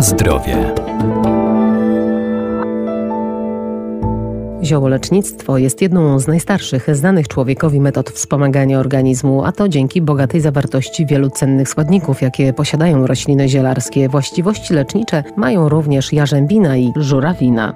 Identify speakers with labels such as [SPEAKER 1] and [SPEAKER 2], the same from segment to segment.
[SPEAKER 1] Zdrowie. Ziołolecznictwo jest jedną z najstarszych znanych człowiekowi metod wspomagania organizmu, a to dzięki bogatej zawartości wielu cennych składników, jakie posiadają rośliny zielarskie. Właściwości lecznicze mają również jarzębina i żurawina.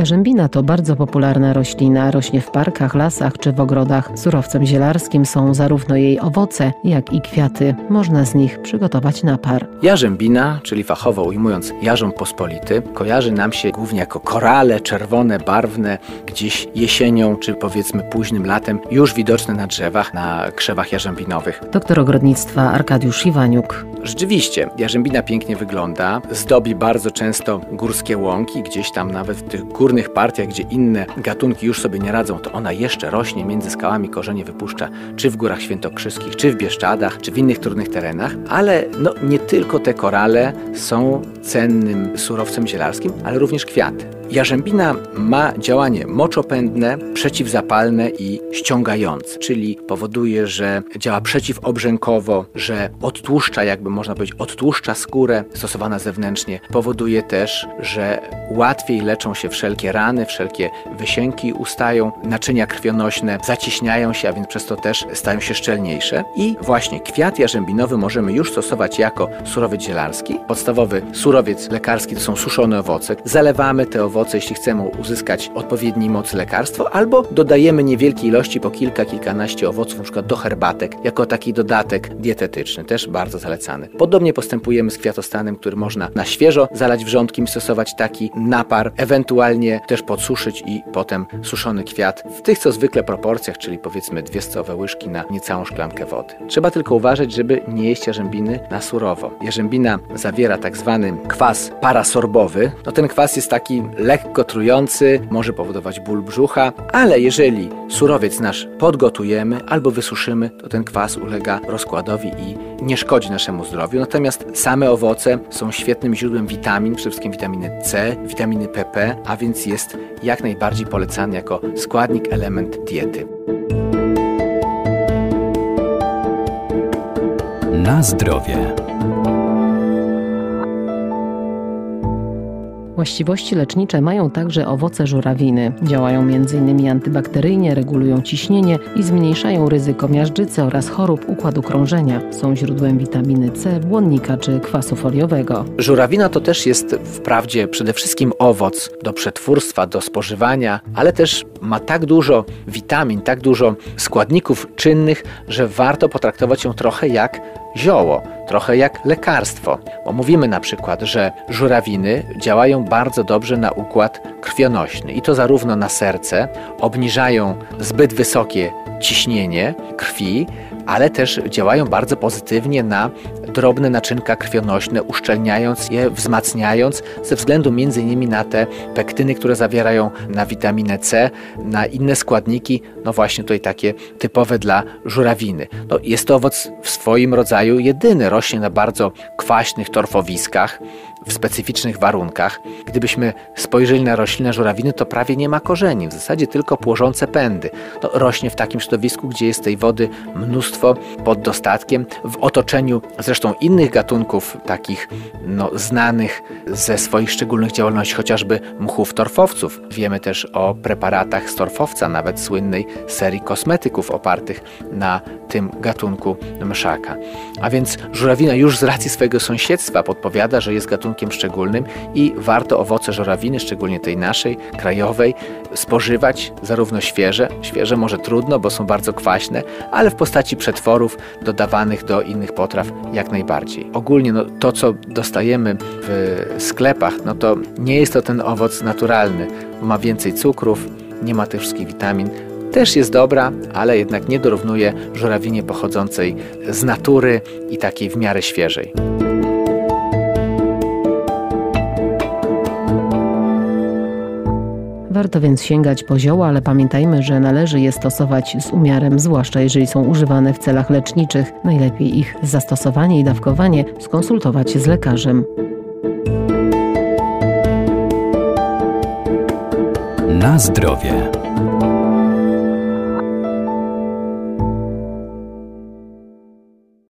[SPEAKER 1] Jarzębina to bardzo popularna roślina, rośnie w parkach, lasach czy w ogrodach. Surowcem zielarskim są zarówno jej owoce, jak i kwiaty. Można z nich przygotować napar.
[SPEAKER 2] Jarzębina, czyli fachowo ujmując jarząb pospolity, kojarzy nam się głównie jako korale czerwone, barwne, gdzieś jesienią czy powiedzmy późnym latem, już widoczne na drzewach, na krzewach jarzębinowych.
[SPEAKER 1] Doktor ogrodnictwa Arkadiusz Iwaniuk.
[SPEAKER 2] Rzeczywiście, jarzębina pięknie wygląda, zdobi bardzo często górskie łąki, gdzieś tam nawet w tych górnych partiach, gdzie inne gatunki już sobie nie radzą, to ona jeszcze rośnie między skałami, korzenie wypuszcza, czy w górach świętokrzyskich, czy w Bieszczadach, czy w innych trudnych terenach, ale no, nie tylko te korale są cennym surowcem zielarskim, ale również kwiaty. Jarzębina ma działanie moczopędne, przeciwzapalne i ściągające, czyli powoduje, że działa przeciwobrzękowo, że odtłuszcza, jakby można powiedzieć, odtłuszcza skórę stosowana zewnętrznie. Powoduje też, że łatwiej leczą się wszelkie rany, wszelkie wysięki ustają, naczynia krwionośne zacieśniają się, a więc przez to też stają się szczelniejsze. I właśnie kwiat jarzębinowy możemy już stosować jako surowiec zielarski. Podstawowy surowiec lekarski to są suszone owoce. Zalewamy te owoce owoce, jeśli chcemy uzyskać odpowiedniej mocy lekarstwo, albo dodajemy niewielkie ilości po kilka, kilkanaście owoców, przykład do herbatek, jako taki dodatek dietetyczny, też bardzo zalecany. Podobnie postępujemy z kwiatostanem, który można na świeżo zalać wrzątkiem, stosować taki napar, ewentualnie też podsuszyć i potem suszony kwiat w tych co zwykle proporcjach, czyli powiedzmy dwie stołowe łyżki na niecałą szklankę wody. Trzeba tylko uważać, żeby nie jeść jarzębiny na surowo. Jarzębina zawiera tak zwany kwas parasorbowy. No ten kwas jest taki lekko trujący, może powodować ból brzucha, ale jeżeli surowiec nasz podgotujemy albo wysuszymy, to ten kwas ulega rozkładowi i nie szkodzi naszemu zdrowiu. Natomiast same owoce są świetnym źródłem witamin, przede wszystkim witaminy C, witaminy PP, a więc jest jak najbardziej polecany jako składnik, element diety.
[SPEAKER 1] Na zdrowie. Właściwości lecznicze mają także owoce żurawiny. Działają m.in. antybakteryjnie, regulują ciśnienie i zmniejszają ryzyko miażdżycy oraz chorób układu krążenia. Są źródłem witaminy C, błonnika czy kwasu foliowego.
[SPEAKER 2] Żurawina to też jest wprawdzie przede wszystkim owoc do przetwórstwa, do spożywania, ale też ma tak dużo witamin, tak dużo składników czynnych, że warto potraktować ją trochę jak zioło, trochę jak lekarstwo. Bo mówimy na przykład, że żurawiny działają bardzo dobrze na układ krwionośny i to zarówno na serce, obniżają zbyt wysokie ciśnienie krwi, ale też działają bardzo pozytywnie na drobne naczynka krwionośne, uszczelniając je, wzmacniając ze względu m.in. na te pektyny, które zawierają na witaminę C, na inne składniki, no właśnie tutaj takie typowe dla żurawiny. No, jest to owoc w swoim rodzaju jedyny, rośnie na bardzo kwaśnych torfowiskach, w specyficznych warunkach. Gdybyśmy spojrzeli na roślinę żurawiny, to prawie nie ma korzeni, w zasadzie tylko płożące pędy. No, rośnie w takim środowisku, gdzie jest tej wody mnóstwo pod dostatkiem, w otoczeniu zresztą innych gatunków, takich no, znanych ze swoich szczególnych działalności, chociażby mchów torfowców. Wiemy też o preparatach z torfowca, nawet słynnej serii kosmetyków opartych na tym gatunku mszaka. A więc żurawina już z racji swojego sąsiedztwa podpowiada, że jest gatunkiem szczególnym i warto owoce żurawiny, szczególnie tej naszej, krajowej, spożywać zarówno świeże, świeże może trudno, bo są bardzo kwaśne, ale w postaci przetworów dodawanych do innych potraw jak najbardziej. Ogólnie no, to, co dostajemy w sklepach, no to nie jest to ten owoc naturalny. Ma więcej cukrów, nie ma tych wszystkich witamin, też jest dobra, ale jednak nie dorównuje żurawinie pochodzącej z natury i takiej w miarę świeżej.
[SPEAKER 1] Warto więc sięgać po zioła, ale pamiętajmy, że należy je stosować z umiarem, zwłaszcza jeżeli są używane w celach leczniczych. Najlepiej ich zastosowanie i dawkowanie skonsultować z lekarzem. Na zdrowie.